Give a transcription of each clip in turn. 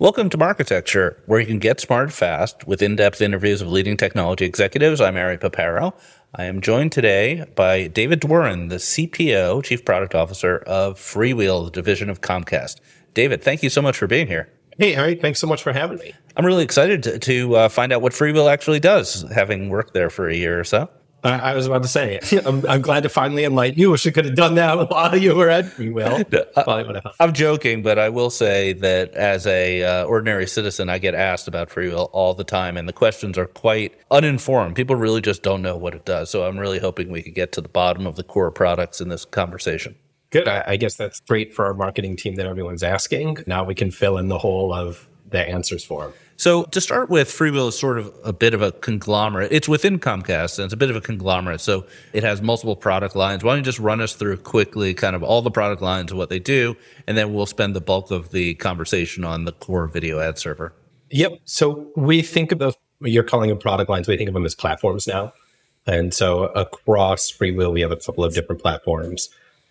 Welcome to Marketecture, where you can get smart fast with in-depth interviews of leading technology executives. I'm Ari Paparo. I am joined today by David Dworin, the CPO, Chief Product Officer of Freewheel, the division of Comcast. David, thank you so much for being here. Hey, Ari, thanks so much for having me. I'm really excited to, to uh, find out what Freewheel actually does, having worked there for a year or so. I, I was about to say, I'm, I'm, glad to finally enlighten you. Wish I could have done that while you were at Freewheel. I'm joking, but I will say that as a uh, ordinary citizen, I get asked about Freewheel all the time, and the questions are quite uninformed. People really just don't know what it does. So I'm really hoping we could get to the bottom of the core products in this conversation. Good. I, I guess that's great for our marketing team that everyone's asking. Now we can fill in the hole of the answers for them. So to start with, Freewheel is sort of a bit of a conglomerate. It's within Comcast and it's a bit of a conglomerate. So it has multiple product lines. Why don't you just run us through quickly kind of all the product lines and what they do, and then we'll spend the bulk of the conversation on the core video ad server. Yep. So we think of those you're calling them product lines, we think of them as platforms now. And so across Freewheel, we have a couple of different platforms.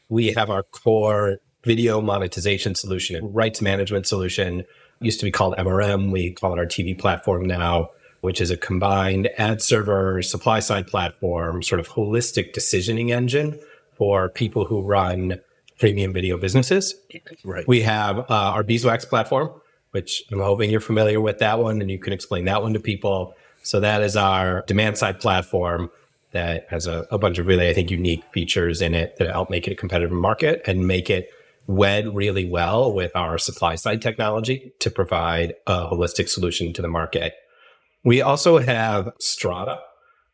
We have our core video monetization solution and rights management solution used to be called MRM. We call it our TV platform now, which is a combined ad server, supply side platform, sort of holistic decisioning engine for people who run premium video businesses. Right. We have uh, our beeswax platform, which I'm hoping you're familiar with that one and you can explain that one to people. So that is our demand side platform that has a, a bunch of really, I think, unique features in it that help make it a competitive market and make it wed really well with our supply side technology to provide a holistic solution to the market. We also have Strata,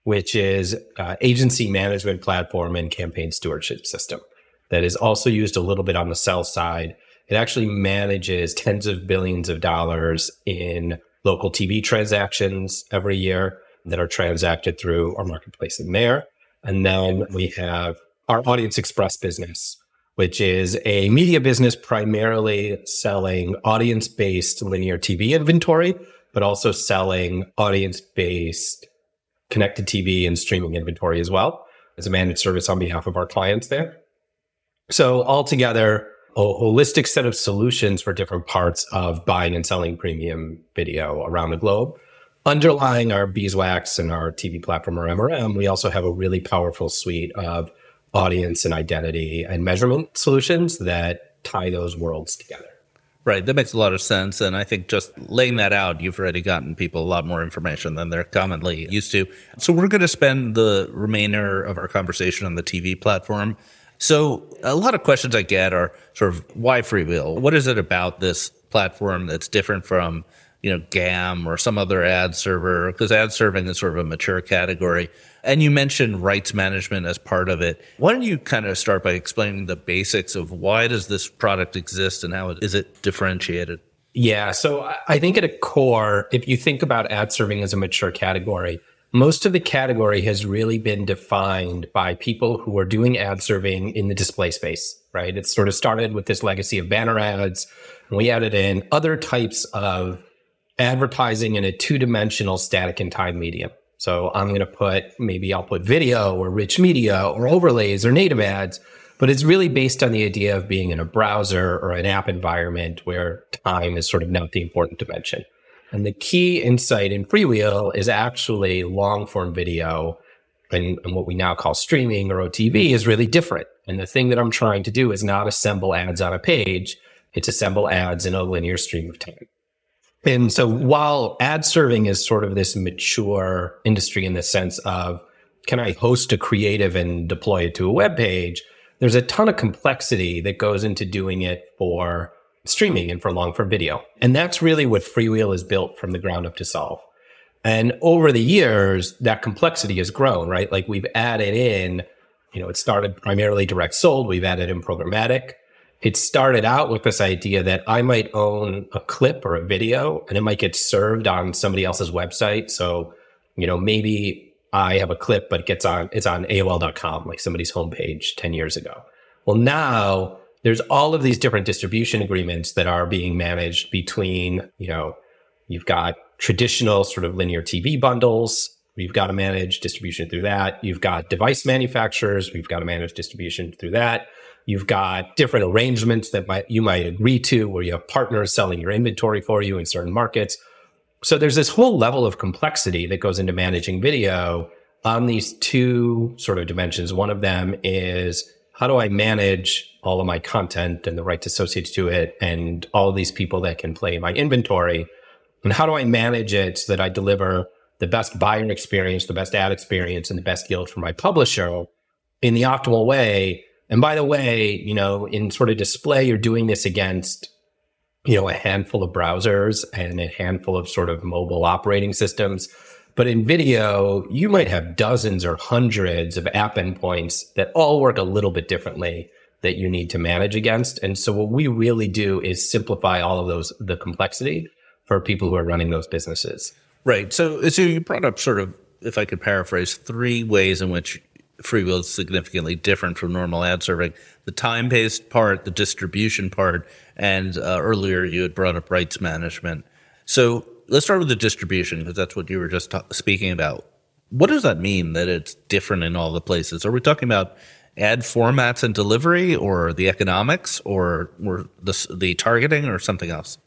which is agency management platform and campaign stewardship system that is also used a little bit on the sell side. It actually manages tens of billions of dollars in local TV transactions every year that are transacted through our marketplace in there. And then we have our Audience Express business, which is a media business primarily selling audience based linear TV inventory, but also selling audience based connected TV and streaming inventory as well as a managed service on behalf of our clients there. So altogether, a holistic set of solutions for different parts of buying and selling premium video around the globe. Underlying our beeswax and our TV platform or MRM, we also have a really powerful suite of audience and identity and measurement solutions that tie those worlds together. Right. That makes a lot of sense. And I think just laying that out, you've already gotten people a lot more information than they're commonly used to. So we're going to spend the remainder of our conversation on the TV platform. So a lot of questions I get are sort of why Freewheel? What is it about this platform that's different from you know, GAM or some other ad server, because ad serving is sort of a mature category. And you mentioned rights management as part of it. Why don't you kind of start by explaining the basics of why does this product exist and how is it differentiated? Yeah. So I think at a core, if you think about ad serving as a mature category, most of the category has really been defined by people who are doing ad serving in the display space, right? It sort of started with this legacy of banner ads. And we added in other types of advertising in a two dimensional static and time medium. So I'm going to put, maybe I'll put video or rich media or overlays or native ads, but it's really based on the idea of being in a browser or an app environment where time is sort of not the important dimension. And the key insight in Freewheel is actually long form video and, and, what we now call streaming or OTT is really different. And the thing that I'm trying to do is not assemble ads on a page. It's assemble ads in a linear stream of time. And so while ad serving is sort of this mature industry in the sense of can I host a creative and deploy it to a web page? There's a ton of complexity that goes into doing it for streaming and for long form video. And that's really what Freewheel is built from the ground up to solve. And over the years, that complexity has grown, right? Like we've added in, you know, it started primarily direct sold. We've added in programmatic it started out with this idea that I might own a clip or a video and it might get served on somebody else's website. So, you know, maybe I have a clip, but it gets on, it's on AOL.com, like somebody's homepage 10 years ago. Well, now there's all of these different distribution agreements that are being managed between, you know, you've got traditional sort of linear TV bundles. We've got to manage distribution through that. You've got device manufacturers. We've got to manage distribution through that. You've got different arrangements that might, you might agree to where you have partners selling your inventory for you in certain markets. So there's this whole level of complexity that goes into managing video on these two sort of dimensions. One of them is how do I manage all of my content and the rights associated to it and all these people that can play my inventory? And how do I manage it so that I deliver the best buyer experience, the best ad experience, and the best yield for my publisher in the optimal way? And by the way, you know, in sort of display, you're doing this against, you know, a handful of browsers and a handful of sort of mobile operating systems. But in video, you might have dozens or hundreds of app endpoints that all work a little bit differently that you need to manage against. And so what we really do is simplify all of those, the complexity for people who are running those businesses. Right. So, so you brought up sort of, if I could paraphrase, three ways in which FreeWheel is significantly different from normal ad serving: the time-based part, the distribution part, and uh, earlier you had brought up rights management. So let's start with the distribution because that's what you were just speaking about. What does that mean that it's different in all the places? Are we talking about ad formats and delivery, or the economics, or, or the, the targeting, or something else?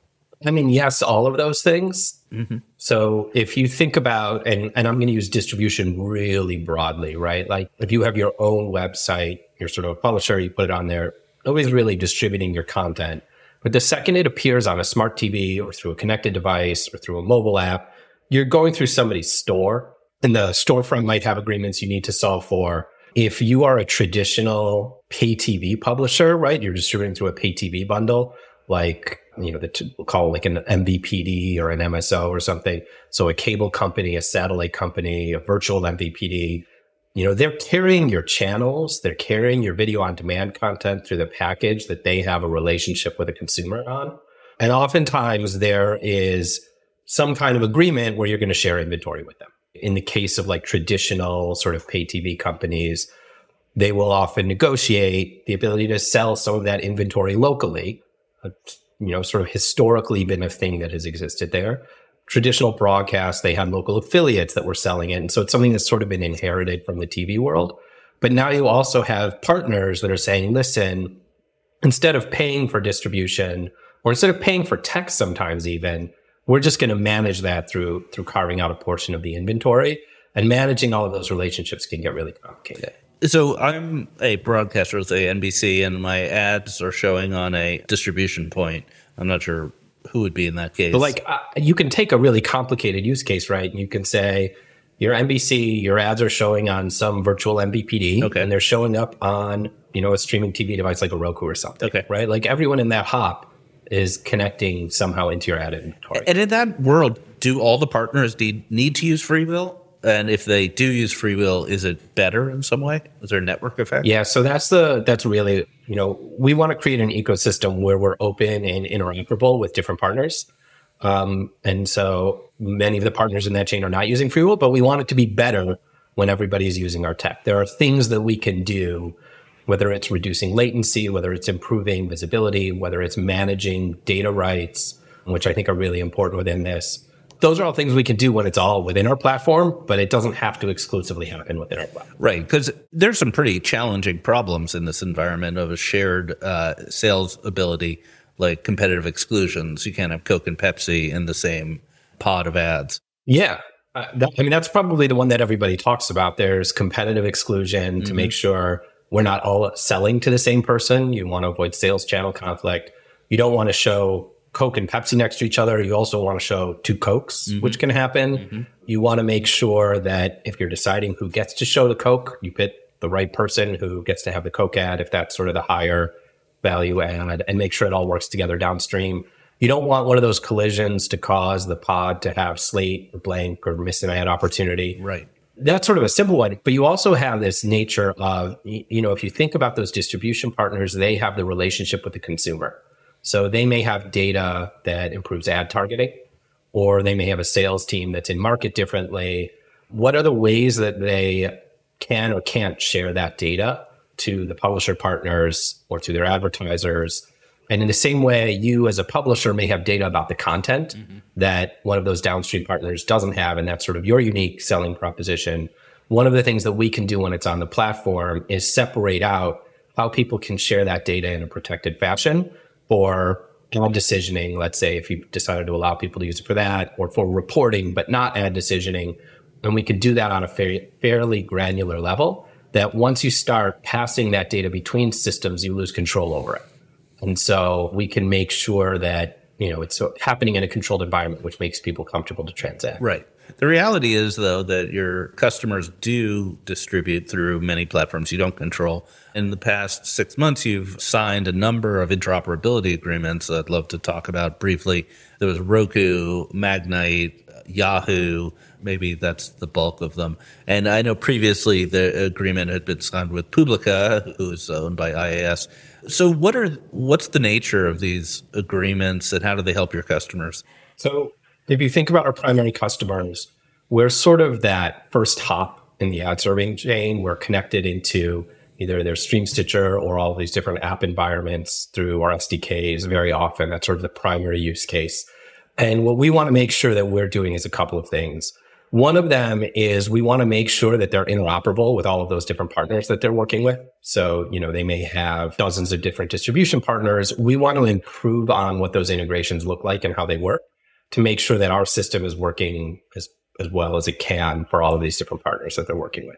I mean, yes, all of those things. Mm-hmm. So if you think about, and, and I'm going to use distribution really broadly, right? Like if you have your own website, you're sort of a publisher, you put it on there, nobody's really distributing your content. But the second it appears on a smart TV or through a connected device or through a mobile app, you're going through somebody's store and the storefront might have agreements you need to solve for. If you are a traditional pay TV publisher, right? You're distributing through a pay TV bundle, like you know, the we'll call like an MVPD or an MSO or something. So a cable company, a satellite company, a virtual MVPD, you know, they're carrying your channels, they're carrying your video on demand content through the package that they have a relationship with a consumer on. And oftentimes there is some kind of agreement where you're going to share inventory with them. In the case of like traditional sort of pay TV companies, they will often negotiate the ability to sell some of that inventory locally uh, you know, sort of historically been a thing that has existed there. Traditional broadcast, they had local affiliates that were selling it. And so it's something that's sort of been inherited from the TV world. But now you also have partners that are saying, listen, instead of paying for distribution or instead of paying for tech sometimes even, we're just going to manage that through through carving out a portion of the inventory and managing all of those relationships can get really complicated. So I'm a broadcaster with a NBC, and my ads are showing on a distribution point. I'm not sure who would be in that case. But like, uh, you can take a really complicated use case, right? And you can say your NBC, your ads are showing on some virtual MVPD, okay. and they're showing up on you know a streaming TV device like a Roku or something, okay, right? Like everyone in that hop is connecting somehow into your ad inventory. And in that world, do all the partners need, need to use FreeWheel? And if they do use FreeWheel, is it better in some way? Is there a network effect? Yeah, so that's the that's really you know we want to create an ecosystem where we're open and interoperable with different partners. Um, and so many of the partners in that chain are not using FreeWheel, but we want it to be better when everybody's using our tech. There are things that we can do, whether it's reducing latency, whether it's improving visibility, whether it's managing data rights, which I think are really important within this those are all things we can do when it's all within our platform, but it doesn't have to exclusively happen within our platform. Right. Because there's some pretty challenging problems in this environment of a shared uh, sales ability, like competitive exclusions. You can't have Coke and Pepsi in the same pod of ads. Yeah. Uh, that, I mean, that's probably the one that everybody talks about. There's competitive exclusion mm-hmm. to make sure we're not all selling to the same person. You want to avoid sales channel conflict. You don't want to show Coke and Pepsi next to each other. You also want to show two Cokes, mm-hmm. which can happen. Mm-hmm. You want to make sure that if you're deciding who gets to show the Coke, you pick the right person who gets to have the Coke ad, if that's sort of the higher value ad, and make sure it all works together downstream. You don't want one of those collisions to cause the pod to have slate or blank or miss an ad opportunity. Right. That's sort of a simple one. But you also have this nature of, you know, if you think about those distribution partners, they have the relationship with the consumer. So they may have data that improves ad targeting, or they may have a sales team that's in market differently. What are the ways that they can or can't share that data to the publisher partners or to their advertisers? And in the same way, you as a publisher may have data about the content mm-hmm. that one of those downstream partners doesn't have. And that's sort of your unique selling proposition. One of the things that we can do when it's on the platform is separate out how people can share that data in a protected fashion for ad decisioning. Let's say if you decided to allow people to use it for that or for reporting, but not ad decisioning. And we could do that on a fairly granular level that once you start passing that data between systems, you lose control over it. And so we can make sure that, you know, it's happening in a controlled environment, which makes people comfortable to transact. Right. The reality is, though, that your customers do distribute through many platforms you don't control. In the past six months, you've signed a number of interoperability agreements I'd love to talk about briefly. There was Roku, Magnite, Yahoo, maybe that's the bulk of them. And I know previously the agreement had been signed with Publica, who is owned by IAS. So what are what's the nature of these agreements and how do they help your customers? So if you think about our primary customers, we're sort of that first hop in the ad serving chain. We're connected into either their Stream Stitcher or all these different app environments through our SDKs very often. That's sort of the primary use case. And what we want to make sure that we're doing is a couple of things. One of them is we want to make sure that they're interoperable with all of those different partners that they're working with. So, you know, they may have dozens of different distribution partners. We want to improve on what those integrations look like and how they work to make sure that our system is working as, as well as it can for all of these different partners that they're working with.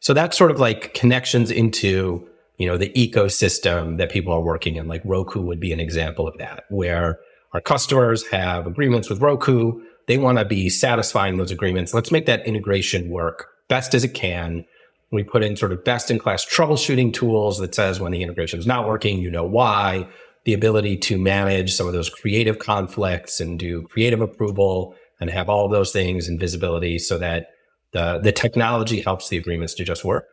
So that's sort of like connections into, you know, the ecosystem that people are working in. Like Roku would be an example of that, where our customers have agreements with Roku. They want to be satisfying those agreements. Let's make that integration work best as it can. We put in sort of best in class troubleshooting tools that says when the integration is not working, you know why the ability to manage some of those creative conflicts and do creative approval and have all those things and visibility so that the, the technology helps the agreements to just work.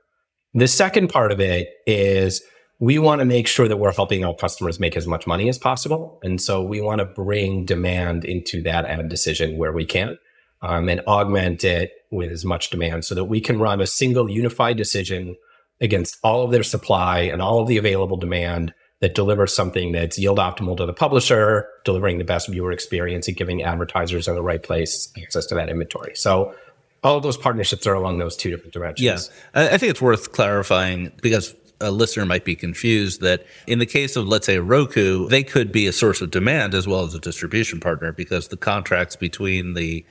The second part of it is we want to make sure that we're helping our customers make as much money as possible. And so we want to bring demand into that ad decision where we can um, and augment it with as much demand so that we can run a single unified decision against all of their supply and all of the available demand that delivers something that's yield optimal to the publisher, delivering the best viewer experience and giving advertisers in the right place access to that inventory. So all of those partnerships are along those two different dimensions. Yeah. I think it's worth clarifying because a listener might be confused that in the case of, let's say, Roku, they could be a source of demand as well as a distribution partner because the contracts between the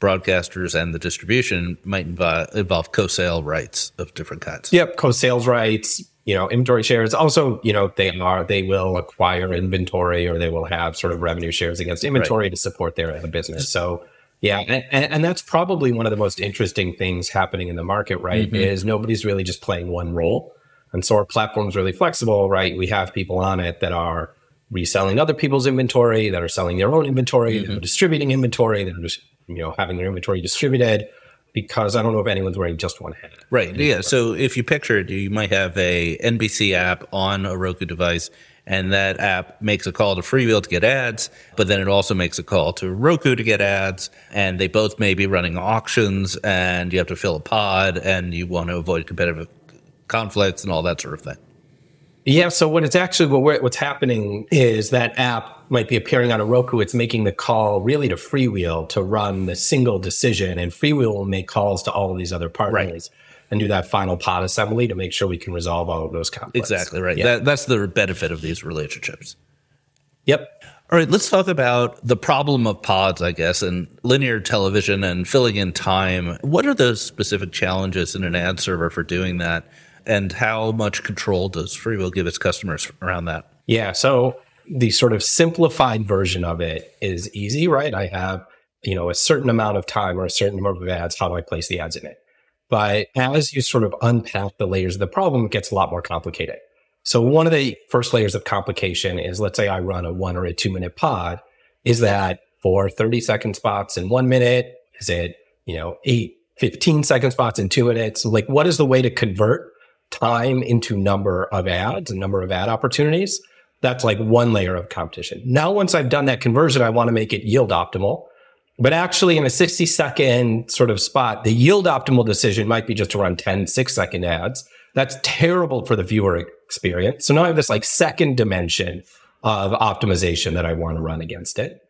broadcasters and the distribution might involve, involve co-sale rights of different kinds. Yep, co-sales rights, you know, inventory shares. Also, you know, they are they will acquire inventory or they will have sort of revenue shares against inventory right. to support their business. So yeah, and, and, that's probably one of the most interesting things happening in the market, right? Mm-hmm. Is nobody's really just playing one role. And so our platform's really flexible, right? We have people on it that are reselling other people's inventory, that are selling their own inventory, mm-hmm. that are distributing inventory, that are just, you know, having their inventory distributed because I don't know if anyone's wearing just one hat. Right. Yeah. So if you picture it, you might have a NBC app on a Roku device, and that app makes a call to Freewheel to get ads, but then it also makes a call to Roku to get ads, and they both may be running auctions, and you have to fill a pod, and you want to avoid competitive conflicts and all that sort of thing. Yeah. So what it's actually what what's happening is that app might be appearing on a Roku. It's making the call really to Freewheel to run the single decision, and Freewheel will make calls to all of these other partners. Right. And do that final pod assembly to make sure we can resolve all of those conflicts. Exactly right. Yeah. That, that's the benefit of these relationships. Yep. All right, let's talk about the problem of pods, I guess, and linear television and filling in time. What are the specific challenges in an ad server for doing that? And how much control does Freewheel give its customers around that? Yeah, so the sort of simplified version of it is easy, right? I have, you know, a certain amount of time or a certain number of ads. How do I place the ads in it? But as you sort of unpack the layers of the problem, it gets a lot more complicated. So one of the first layers of complication is let's say I run a one or a two minute pod. Is that for 30 second spots in one minute? Is it, you know, eight, 15 second spots in two minutes? Like what is the way to convert time into number of ads and number of ad opportunities. That's like one layer of competition. Now, once I've done that conversion, I want to make it yield optimal. But actually, in a 60 second sort of spot, the yield optimal decision might be just to run 10 six second ads. That's terrible for the viewer experience. So now I have this like second dimension of optimization that I want to run against it.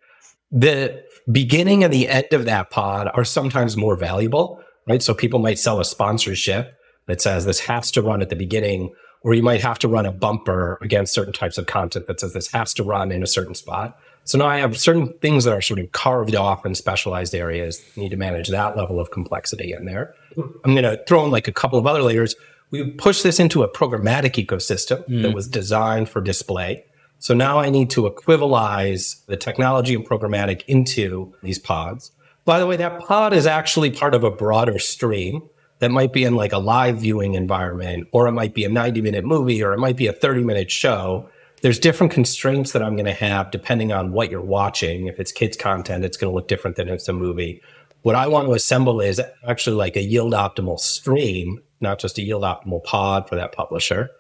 The beginning and the end of that pod are sometimes more valuable, right? So people might sell a sponsorship that says this has to run at the beginning or you might have to run a bumper against certain types of content that says this has to run in a certain spot. So now I have certain things that are sort of carved off in specialized areas. need to manage that level of complexity in there. I'm going to throw in like a couple of other layers. We push this into a programmatic ecosystem mm. that was designed for display. So now I need to equivalize the technology and programmatic into these pods. By the way, that pod is actually part of a broader stream that might be in like a live viewing environment, or it might be a 90 minute movie, or it might be a 30 minute show there's different constraints that I'm going to have depending on what you're watching. If it's kids content, it's going to look different than if it's a movie. What I want to assemble is actually like a yield optimal stream, not just a yield optimal pod for that publisher.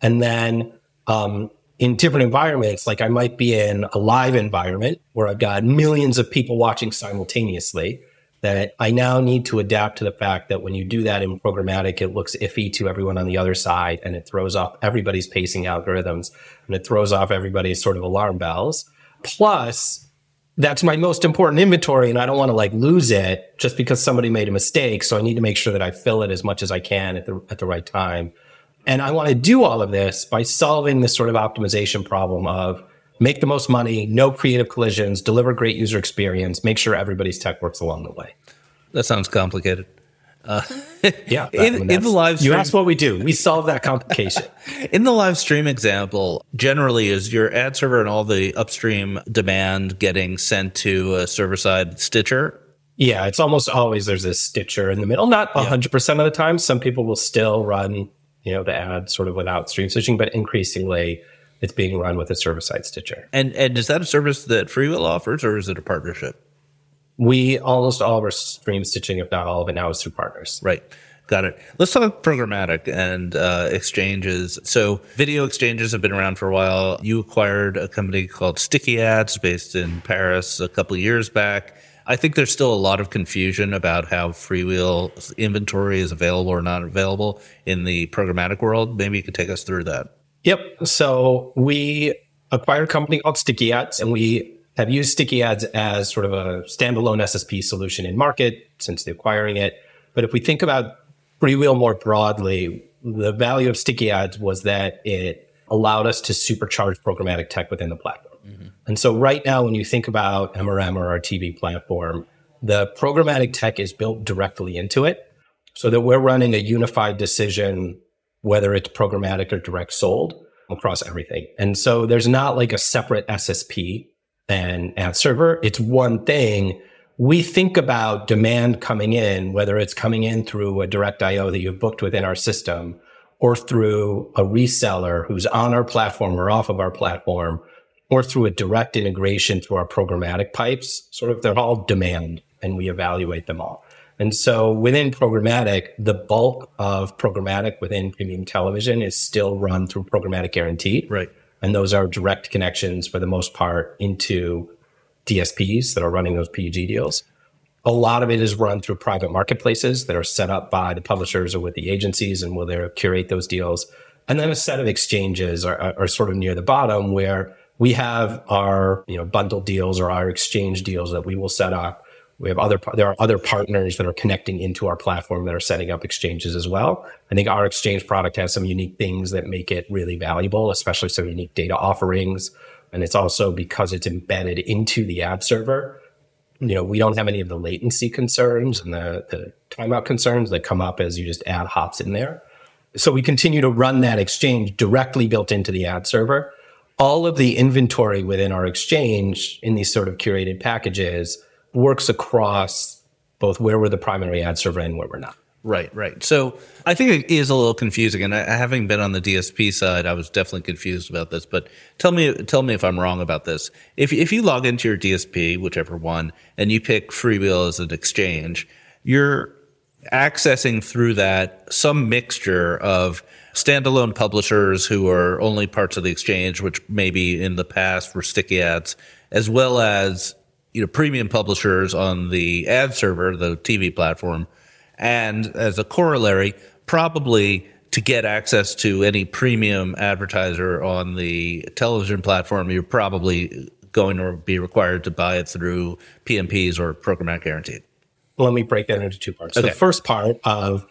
And then um, in different environments, like I might be in a live environment where I've got millions of people watching simultaneously that I now need to adapt to the fact that when you do that in programmatic, it looks iffy to everyone on the other side and it throws off everybody's pacing algorithms and it throws off everybody's sort of alarm bells. Plus, that's my most important inventory and I don't want to like lose it just because somebody made a mistake. So I need to make sure that I fill it as much as I can at the, at the right time. And I want to do all of this by solving this sort of optimization problem of make the most money, no creative collisions, deliver great user experience, make sure everybody's tech works along the way. That sounds complicated. Uh, yeah. in, I mean, in the live stream, you asked what we do. We solve that complication. in the live stream example, generally is your ad server and all the upstream demand getting sent to a server side stitcher? Yeah, it's almost always there's a stitcher in the middle. Not hundred yeah. percent of the time. Some people will still run, you know, the ad sort of without stream stitching, but increasingly it's being run with a server side stitcher. And and is that a service that Freewheel offers, or is it a partnership? We almost all of our stream stitching, if not all of it, now is through partners. Right. Got it. Let's talk programmatic and uh, exchanges. So, video exchanges have been around for a while. You acquired a company called Sticky Ads based in Paris a couple of years back. I think there's still a lot of confusion about how Freewheel inventory is available or not available in the programmatic world. Maybe you could take us through that. Yep. So we acquired a company called Sticky Ads and we have used Sticky Ads as sort of a standalone SSP solution in market since the acquiring it. But if we think about Freewheel more broadly, the value of Sticky Ads was that it allowed us to supercharge programmatic tech within the platform. Mm-hmm. And so right now, when you think about MRM or our TV platform, the programmatic tech is built directly into it so that we're running a unified decision whether it's programmatic or direct sold across everything. And so there's not like a separate SSP and ad server. It's one thing. We think about demand coming in, whether it's coming in through a direct IO that you've booked within our system or through a reseller who's on our platform or off of our platform or through a direct integration through our programmatic pipes. Sort of they're all demand and we evaluate them all. And so within programmatic, the bulk of programmatic within premium television is still run through programmatic guarantee. Right. And those are direct connections for the most part into DSPs that are running those PUG deals. A lot of it is run through private marketplaces that are set up by the publishers or with the agencies and will they curate those deals. And then a set of exchanges are, are, are sort of near the bottom where we have our, you know, bundle deals or our exchange deals that we will set up we have other, there are other partners that are connecting into our platform that are setting up exchanges as well. I think our exchange product has some unique things that make it really valuable, especially some unique data offerings. And it's also because it's embedded into the ad server. You know, we don't have any of the latency concerns and the, the timeout concerns that come up as you just add hops in there. So we continue to run that exchange directly built into the ad server. All of the inventory within our exchange in these sort of curated packages works across both where we're the primary ad server and where we're not. Right, right. So I think it is a little confusing, and I, having been on the DSP side, I was definitely confused about this. But tell me, tell me if I'm wrong about this. If if you log into your DSP, whichever one, and you pick Freewheel as an exchange, you're accessing through that some mixture of standalone publishers who are only parts of the exchange, which maybe in the past were sticky ads, as well as you know, premium publishers on the ad server, the TV platform. And as a corollary, probably to get access to any premium advertiser on the television platform, you're probably going to be required to buy it through PMPs or programmatic guaranteed. Let me break that into two parts. Okay. So the first part of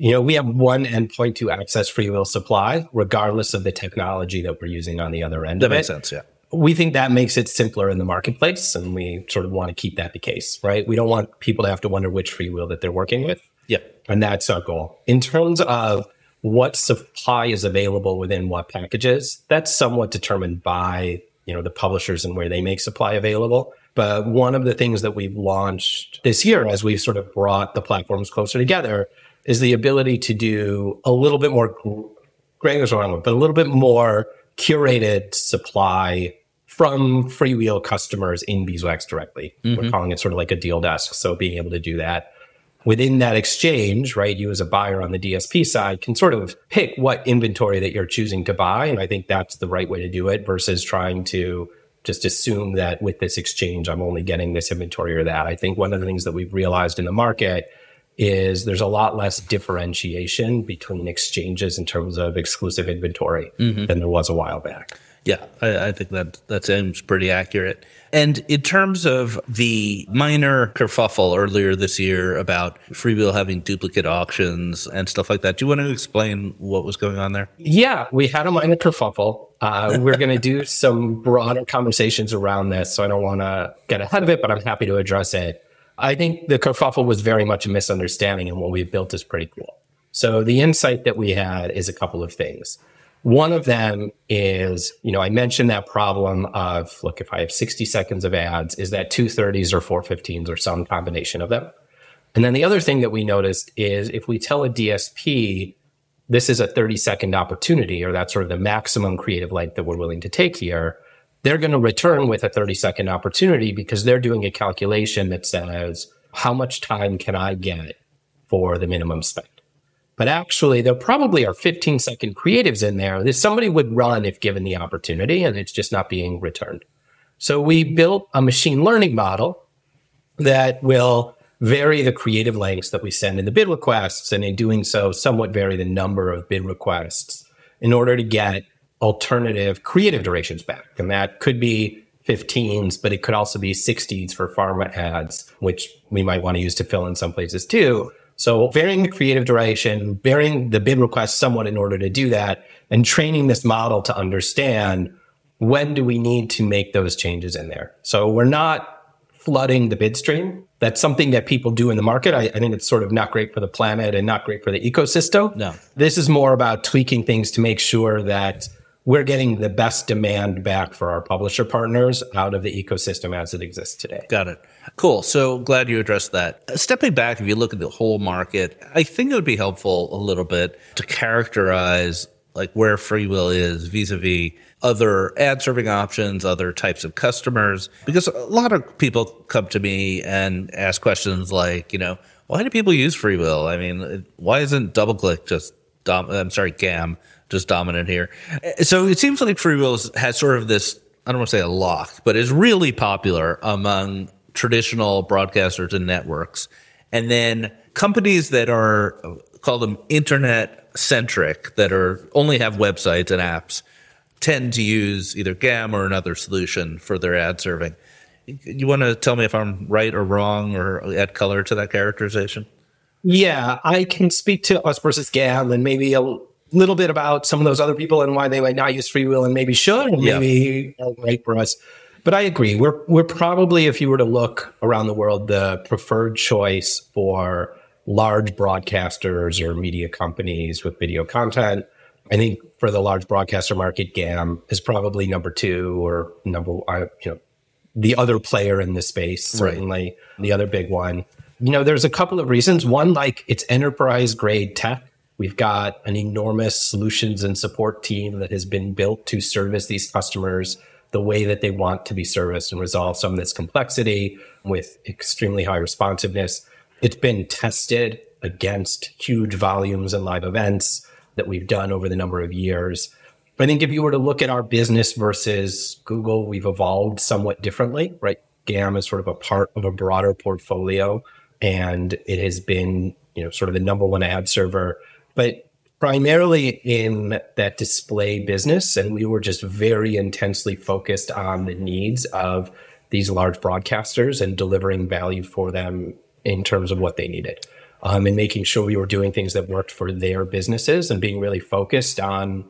You know, we have one endpoint to access FreeWheel supply, regardless of the technology that we're using on the other end That of makes sense. Yeah. We think that makes it simpler in the marketplace, and we sort of want to keep that the case, right? We don't want people to have to wonder which FreeWheel that they're working with. yeah And that's our goal. In terms of what supply is available within what packages, that's somewhat determined by, you know, the publishers and where they make supply available. But one of the things that we've launched this year as we've sort of brought the platforms closer together is the ability to do a little bit more Greg wrong, but a little bit more curated supply from freewheel customers in Beeswax directly. We're mm-hmm. calling it sort of like a deal desk. So being able to do that within that exchange, right? You as a buyer on the DSP side can sort of pick what inventory that you're choosing to buy. And I think that's the right way to do it versus trying to just assume that with this exchange, I'm only getting this inventory or that. I think one of the things that we've realized in the market is there's a lot less differentiation between exchanges in terms of exclusive inventory mm-hmm. than there was a while back. Yeah, I, I think that that seems pretty accurate. And in terms of the minor kerfuffle earlier this year about Freewheel having duplicate auctions and stuff like that, do you want to explain what was going on there? Yeah, we had a minor kerfuffle. Uh, we're going to do some broader conversations around this, so I don't want to get ahead of it, but I'm happy to address it. I think the kerfuffle was very much a misunderstanding, and what we've built is pretty cool. So the insight that we had is a couple of things. One of them is, you know, I mentioned that problem of, look, if I have 60 seconds of ads, is that 230s or 415s or some combination of them? And then the other thing that we noticed is if we tell a DSP, this is a 30 second opportunity, or that's sort of the maximum creative length that we're willing to take here, they're going to return with a 30 second opportunity because they're doing a calculation that says, how much time can I get for the minimum spend? But actually, there probably are 15 second creatives in there that somebody would run if given the opportunity, and it's just not being returned. So we built a machine learning model that will vary the creative lengths that we send in the bid requests, and in doing so, somewhat vary the number of bid requests in order to get alternative creative durations back. And that could be 15s, but it could also be 60s for pharma ads, which we might want to use to fill in some places too. So varying the creative duration, varying the bid request somewhat in order to do that, and training this model to understand when do we need to make those changes in there. So we're not flooding the bid stream. That's something that people do in the market. I, I think it's sort of not great for the planet and not great for the ecosystem. No. This is more about tweaking things to make sure that we're getting the best demand back for our publisher partners out of the ecosystem as it exists today. Got it. Cool. So glad you addressed that. Uh, Stepping back, if you look at the whole market, I think it would be helpful a little bit to characterize like where Freewheel is vis-a-vis other ad serving options, other types of customers, because a lot of people come to me and ask questions like, you know, why do people use Freewheel? I mean, why isn't DoubleClick just dom- I'm sorry, GAM just dominant here? Uh, So it seems like Freewheel has sort of this, I don't want to say a lock, but is really popular among traditional broadcasters and networks. And then companies that are call them internet centric that are only have websites and apps tend to use either GAM or another solution for their ad serving. You want to tell me if I'm right or wrong or add color to that characterization? Yeah, I can speak to us versus GAM and maybe a little bit about some of those other people and why they might not use FreeWheel and maybe should and Yeah. maybe right for us. But I agree. We're we're probably, if you were to look around the world, the preferred choice for large broadcasters or media companies with video content. I think for the large broadcaster market, GAM is probably number two or number uh, you know the other player in the space, certainly the other big one. You know, there's a couple of reasons. One, like it's enterprise grade tech. We've got an enormous solutions and support team that has been built to service these customers the way that they want to be serviced and resolve some of this complexity with extremely high responsiveness. It's been tested against huge volumes and live events that we've done over the number of years. I think if you were to look at our business versus Google, we've evolved somewhat differently, right? GAM is sort of a part of a broader portfolio and it has been, you know, sort of the number one ad server, but primarily in that display business. And we were just very intensely focused on the needs of these large broadcasters and delivering value for them in terms of what they needed. um, and making sure we were doing things that worked for their businesses and being really focused on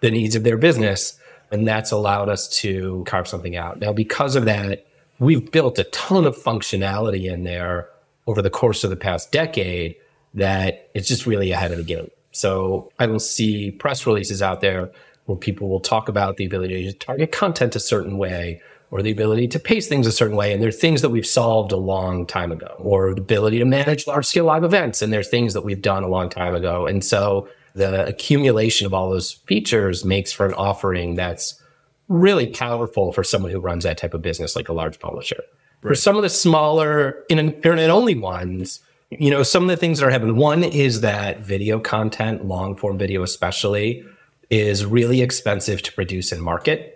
the needs of their business. And that's allowed us to carve something out. Now, because of that, we've built a ton of functionality in there over the course of the past decade that it's just really ahead of the game. So I will see press releases out there where people will talk about the ability to target content a certain way or the ability to pace things a certain way. And they're things that we've solved a long time ago, or the ability to manage large scale live events. And they're things that we've done a long time ago. And so the accumulation of all those features makes for an offering that's really powerful for someone who runs that type of business, like a large publisher. Right. For some of the smaller internet only ones, you know, some of the things that are happening. One is that video content, long form video especially, is really expensive to produce and market.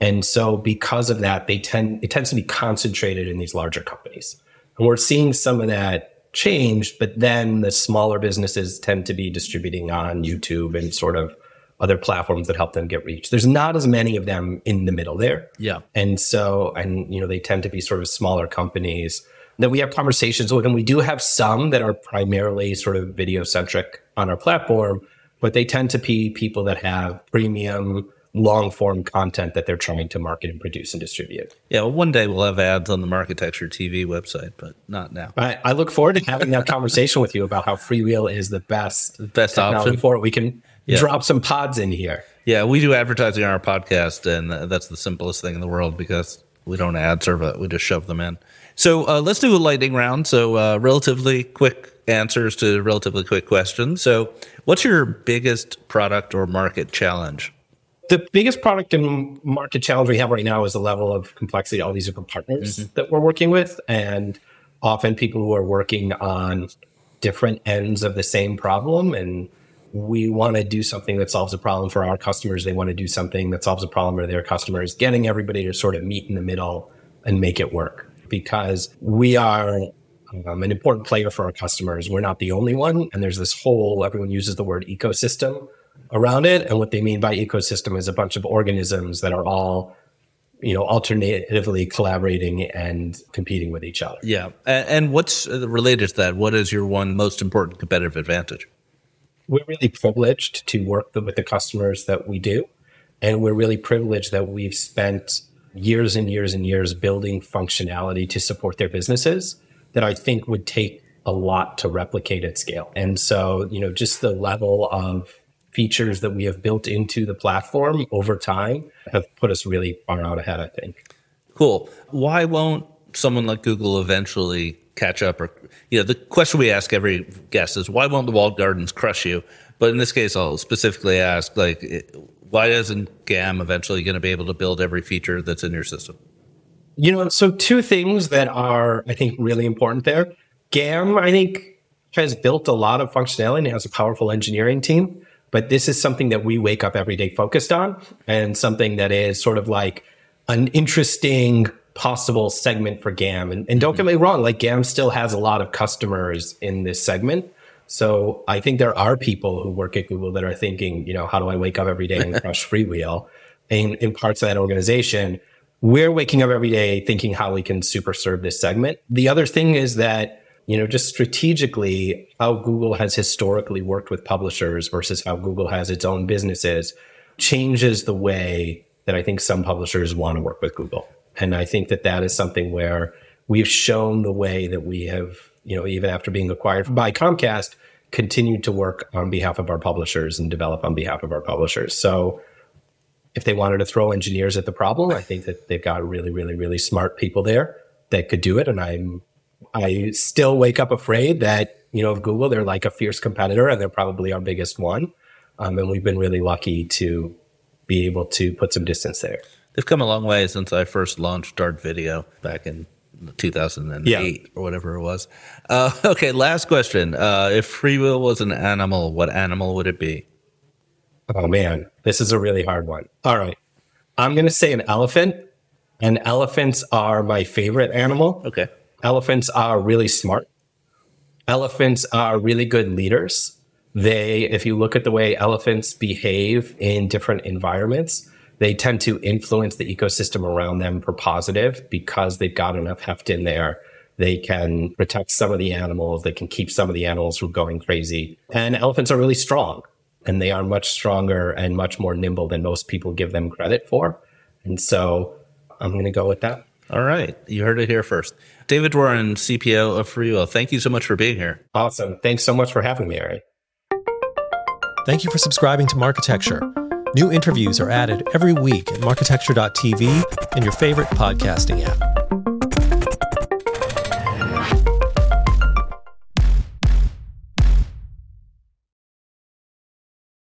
And so because of that, they tend it tends to be concentrated in these larger companies. And we're seeing some of that change, but then the smaller businesses tend to be distributing on YouTube and sort of other platforms that help them get reach. There's not as many of them in the middle there. Yeah. And so and you know, they tend to be sort of smaller companies that we have conversations with and we do have some that are primarily sort of video centric on our platform, but they tend to be people that have premium long form content that they're trying to market and produce and distribute. Yeah, well, one day we'll have ads on the Marketecture TV website, but not now. I, I look forward to having that conversation with you about how Freewheel is the best best option for it. We can yeah. drop some pods in here. Yeah, we do advertising on our podcast, and that's the simplest thing in the world because we don't ad serve it; we just shove them in. So uh, let's do a lightning round. So uh, relatively quick answers to relatively quick questions. So, what's your biggest product or market challenge? the biggest product and market challenge we have right now is the level of complexity all these different partners mm-hmm. that we're working with and often people who are working on different ends of the same problem and we want to do something that solves a problem for our customers they want to do something that solves a problem for their customers getting everybody to sort of meet in the middle and make it work because we are um, an important player for our customers. We're not the only one and there's this whole everyone uses the word ecosystem around it. And what they mean by ecosystem is a bunch of organisms that are all you know alternatively collaborating and competing with each other. Yeah. And what's related to that what is your one most important competitive advantage? We're really privileged to work with the customers that we do. And we're really privileged that we've spent years and years and years building functionality to support their businesses that i think would take a lot to replicate at scale and so you know just the level of features that we have built into the platform over time have put us really far out ahead, I think. Cool. Why won't someone like Google eventually catch up? Or, you know, the question we ask every guest is why won't the walled gardens crush you? But in this case, I'll specifically ask, like, why isn't GAM eventually going to be able to build every feature that's in your system? You know, so two things that are, I think, really important there. GAM, I think, has built a lot of functionality and has a powerful engineering team. But this is something that we wake up every day focused on and something that is sort of like an interesting possible segment for GAM. And, and don't get mm-hmm. me wrong, like GAM still has a lot of customers in this segment. So I think there are people who work at Google that are thinking, you know, how do I wake up every day and crush freewheel in, in parts of that organization? We're waking up every day thinking how we can super serve this segment. The other thing is that you know, just strategically how Google has historically worked with publishers versus how Google has its own businesses changes the way that I think some publishers want to work with Google. And I think that that is something where we've shown the way that we have, you know, even after being acquired by Comcast, continued to work on behalf of our publishers and develop on behalf of our publishers. So if they wanted to throw engineers at the problem, I think that they've got really, really, really smart people there that could do it. And I'm I still wake up afraid that, you know, of Google, they're like a fierce competitor and they're probably our biggest one. Um, and we've been really lucky to be able to put some distance there. They've come a long way since I first launched Dart Video back in 2008 yeah. or whatever it was. Uh, okay, last question. Uh, FreeWheel was an animal, what animal would it be? Oh man, this is a really hard one. All right. I'm going to say an elephant, and elephants are my favorite animal. Okay. Elephants are really smart. Elephants are really good leaders. They, if you look at the way elephants behave in different environments, they tend to influence the ecosystem around them for positive because they've got enough heft in there They can protect some of the animals. They can keep some of the animals from going crazy. And elephants are really strong and they are much stronger and much more nimble than most people give them credit for. And so I'm going to go with that. All right. You heard it here first. David Dworin, CPO of FreeWheel, thank you so much for being here. Awesome. Thanks so much for having me, Ari. Thank you for subscribing to Marketecture. New interviews are added every week at marketecture.tv and your favorite podcasting app.